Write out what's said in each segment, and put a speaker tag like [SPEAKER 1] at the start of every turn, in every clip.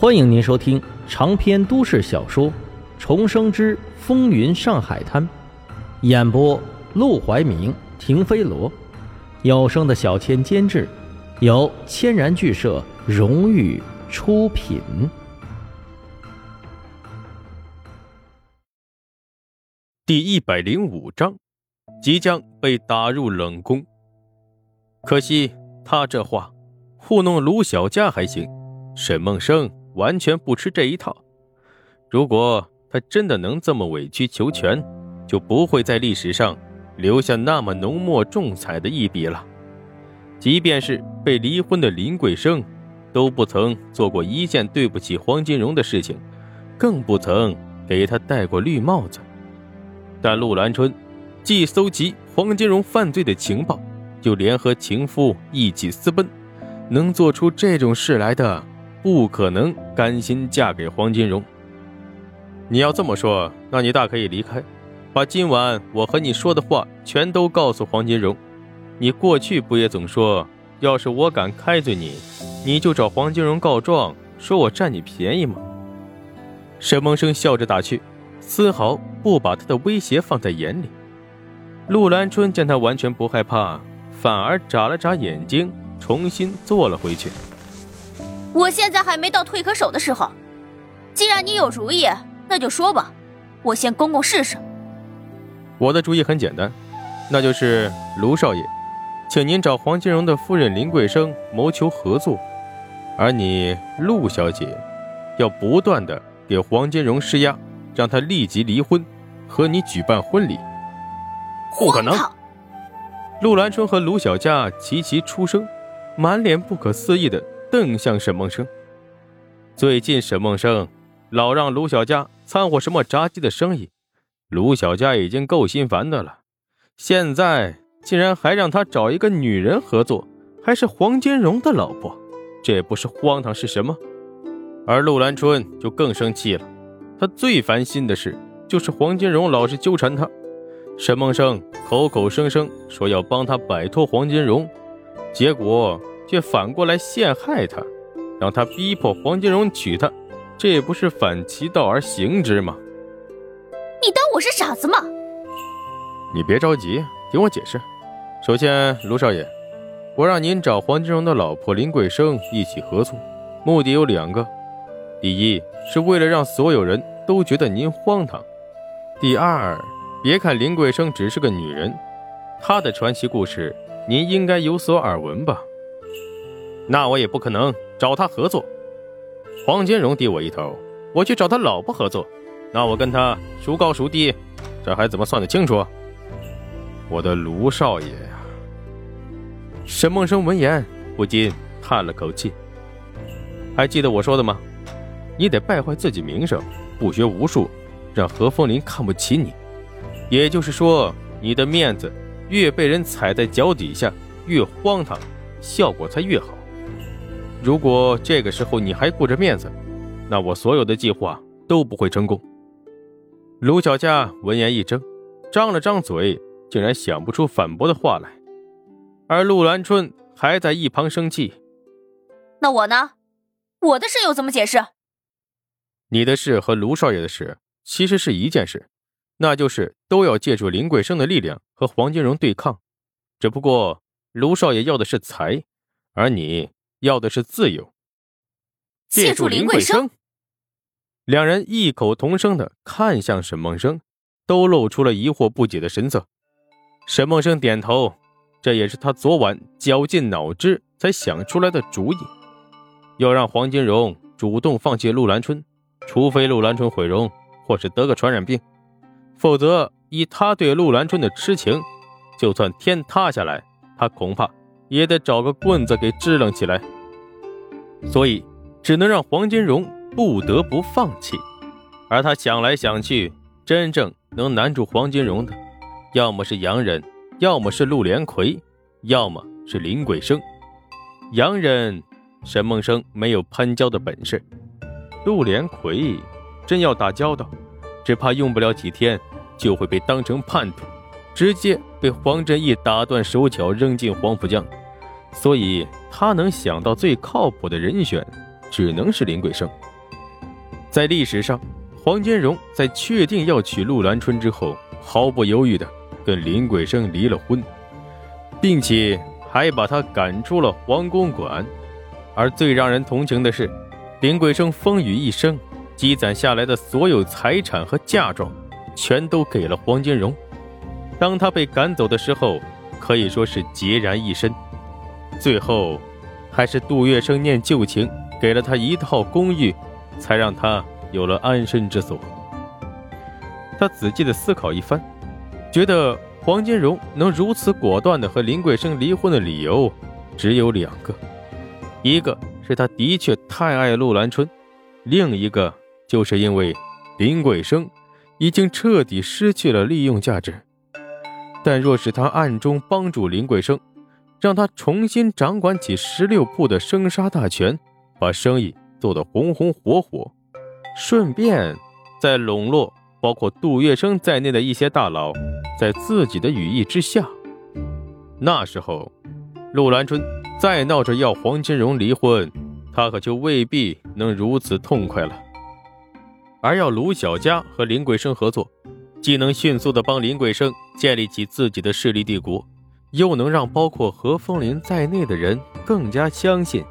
[SPEAKER 1] 欢迎您收听长篇都市小说《重生之风云上海滩》，演播：陆怀明、停飞罗，有声的小千监制，由千然剧社荣誉出品。
[SPEAKER 2] 第一百零五章，即将被打入冷宫。可惜他这话糊弄卢小佳还行，沈梦生。完全不吃这一套。如果他真的能这么委曲求全，就不会在历史上留下那么浓墨重彩的一笔了。即便是被离婚的林桂生，都不曾做过一件对不起黄金荣的事情，更不曾给他戴过绿帽子。但陆兰春既搜集黄金荣犯罪的情报，又联合情妇一起私奔，能做出这种事来的？不可能甘心嫁给黄金荣。你要这么说，那你大可以离开，把今晚我和你说的话全都告诉黄金荣。你过去不也总说，要是我敢开罪你，你就找黄金荣告状，说我占你便宜吗？沈梦生笑着打趣，丝毫不把他的威胁放在眼里。陆兰春见他完全不害怕，反而眨了眨眼睛，重新坐了回去。
[SPEAKER 3] 我现在还没到退可守的时候，既然你有主意，那就说吧，我先公公试试。
[SPEAKER 2] 我的主意很简单，那就是卢少爷，请您找黄金荣的夫人林桂生谋求合作，而你陆小姐，要不断的给黄金荣施压，让他立即离婚，和你举办婚礼。
[SPEAKER 3] 不可能！
[SPEAKER 2] 陆兰春和卢小佳齐齐出声，满脸不可思议的。瞪向沈梦生。最近沈梦生老让卢小佳掺和什么炸鸡的生意，卢小佳已经够心烦的了，现在竟然还让他找一个女人合作，还是黄金荣的老婆，这不是荒唐是什么？而陆兰春就更生气了，他最烦心的事就是黄金荣老是纠缠他，沈梦生口口声声说要帮他摆脱黄金荣，结果。却反过来陷害他，让他逼迫黄金荣娶她，这不是反其道而行之吗？
[SPEAKER 3] 你当我是傻子吗？
[SPEAKER 2] 你别着急，听我解释。首先，卢少爷，我让您找黄金荣的老婆林桂生一起合作，目的有两个：第一，是为了让所有人都觉得您荒唐；第二，别看林桂生只是个女人，她的传奇故事您应该有所耳闻吧？那我也不可能找他合作。黄金荣低我一头，我去找他老婆合作，那我跟他孰高孰低，这还怎么算得清楚？我的卢少爷呀！沈梦生闻言不禁叹了口气。还记得我说的吗？你得败坏自己名声，不学无术，让何风林看不起你。也就是说，你的面子越被人踩在脚底下，越荒唐，效果才越好。如果这个时候你还顾着面子，那我所有的计划都不会成功。卢小佳闻言一怔，张了张嘴，竟然想不出反驳的话来。而陆兰春还在一旁生气：“
[SPEAKER 3] 那我呢？我的事又怎么解释？”
[SPEAKER 2] 你的事和卢少爷的事其实是一件事，那就是都要借助林桂生的力量和黄金荣对抗。只不过卢少爷要的是财，而你……要的是自由。
[SPEAKER 3] 借助林桂生，
[SPEAKER 2] 两人异口同声的看向沈梦生，都露出了疑惑不解的神色。沈梦生点头，这也是他昨晚绞尽脑汁才想出来的主意，要让黄金荣主动放弃陆兰春，除非陆兰春毁容或是得个传染病，否则以他对陆兰春的痴情，就算天塌下来，他恐怕。也得找个棍子给支棱起来，所以只能让黄金荣不得不放弃。而他想来想去，真正能难住黄金荣的，要么是洋人，要么是陆连魁，要么是林桂生。洋人沈梦生没有攀交的本事，陆连魁真要打交道，只怕用不了几天就会被当成叛徒，直接被黄振义打断手脚，扔进黄浦江。所以他能想到最靠谱的人选，只能是林桂生。在历史上，黄金荣在确定要娶陆兰春之后，毫不犹豫的跟林桂生离了婚，并且还把他赶出了黄公馆。而最让人同情的是，林桂生风雨一生积攒下来的所有财产和嫁妆，全都给了黄金荣。当他被赶走的时候，可以说是孑然一身。最后，还是杜月笙念旧情，给了他一套公寓。才让他有了安身之所。他仔细的思考一番，觉得黄金荣能如此果断的和林桂生离婚的理由只有两个：一个是他的确太爱陆兰春，另一个就是因为林桂生已经彻底失去了利用价值。但若是他暗中帮助林桂生，让他重新掌管起十六铺的生杀大权，把生意。做得红红火火，顺便再笼络包括杜月笙在内的一些大佬，在自己的羽翼之下。那时候，陆兰春再闹着要黄金荣离婚，他可就未必能如此痛快了。而要卢小佳和林桂生合作，既能迅速的帮林桂生建立起自己的势力帝国，又能让包括何风林在内的人更加相信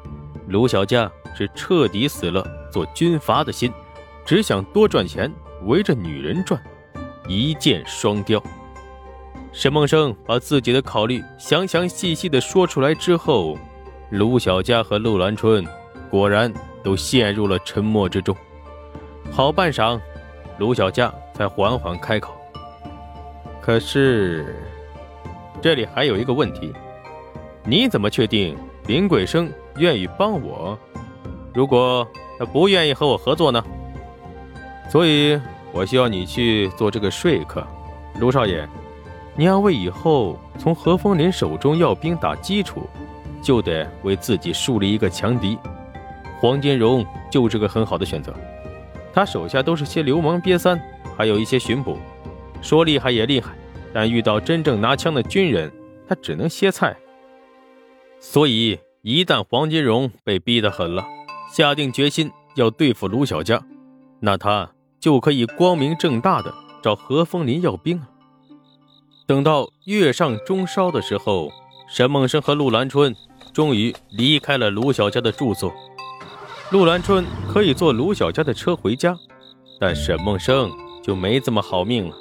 [SPEAKER 2] 卢小佳。是彻底死了做军阀的心，只想多赚钱，围着女人转，一箭双雕。沈梦生把自己的考虑详详细细的说出来之后，卢小佳和陆兰春果然都陷入了沉默之中。好半晌，卢小佳才缓缓开口：“可是，这里还有一个问题，你怎么确定林桂生愿意帮我？”如果他不愿意和我合作呢？所以，我需要你去做这个说客，卢少爷，你要为以后从何风林手中要兵打基础，就得为自己树立一个强敌。黄金荣就是个很好的选择，他手下都是些流氓瘪三，还有一些巡捕，说厉害也厉害，但遇到真正拿枪的军人，他只能歇菜。所以，一旦黄金荣被逼得狠了。下定决心要对付卢小佳，那他就可以光明正大的找何风林要兵啊。等到月上中烧的时候，沈梦生和陆兰春终于离开了卢小佳的住所。陆兰春可以坐卢小佳的车回家，但沈梦生就没这么好命了，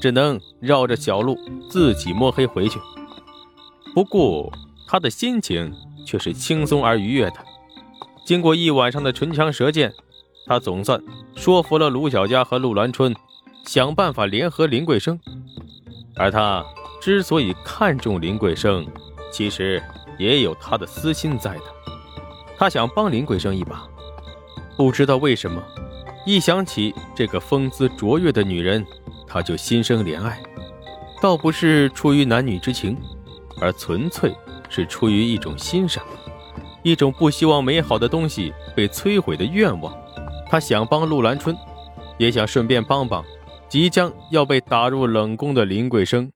[SPEAKER 2] 只能绕着小路自己摸黑回去。不过他的心情却是轻松而愉悦的。经过一晚上的唇枪舌剑，他总算说服了卢小佳和陆兰春，想办法联合林桂生。而他之所以看中林桂生，其实也有他的私心在的。他想帮林桂生一把，不知道为什么，一想起这个风姿卓越的女人，他就心生怜爱。倒不是出于男女之情，而纯粹是出于一种欣赏。一种不希望美好的东西被摧毁的愿望，他想帮陆兰春，也想顺便帮帮即将要被打入冷宫的林桂生。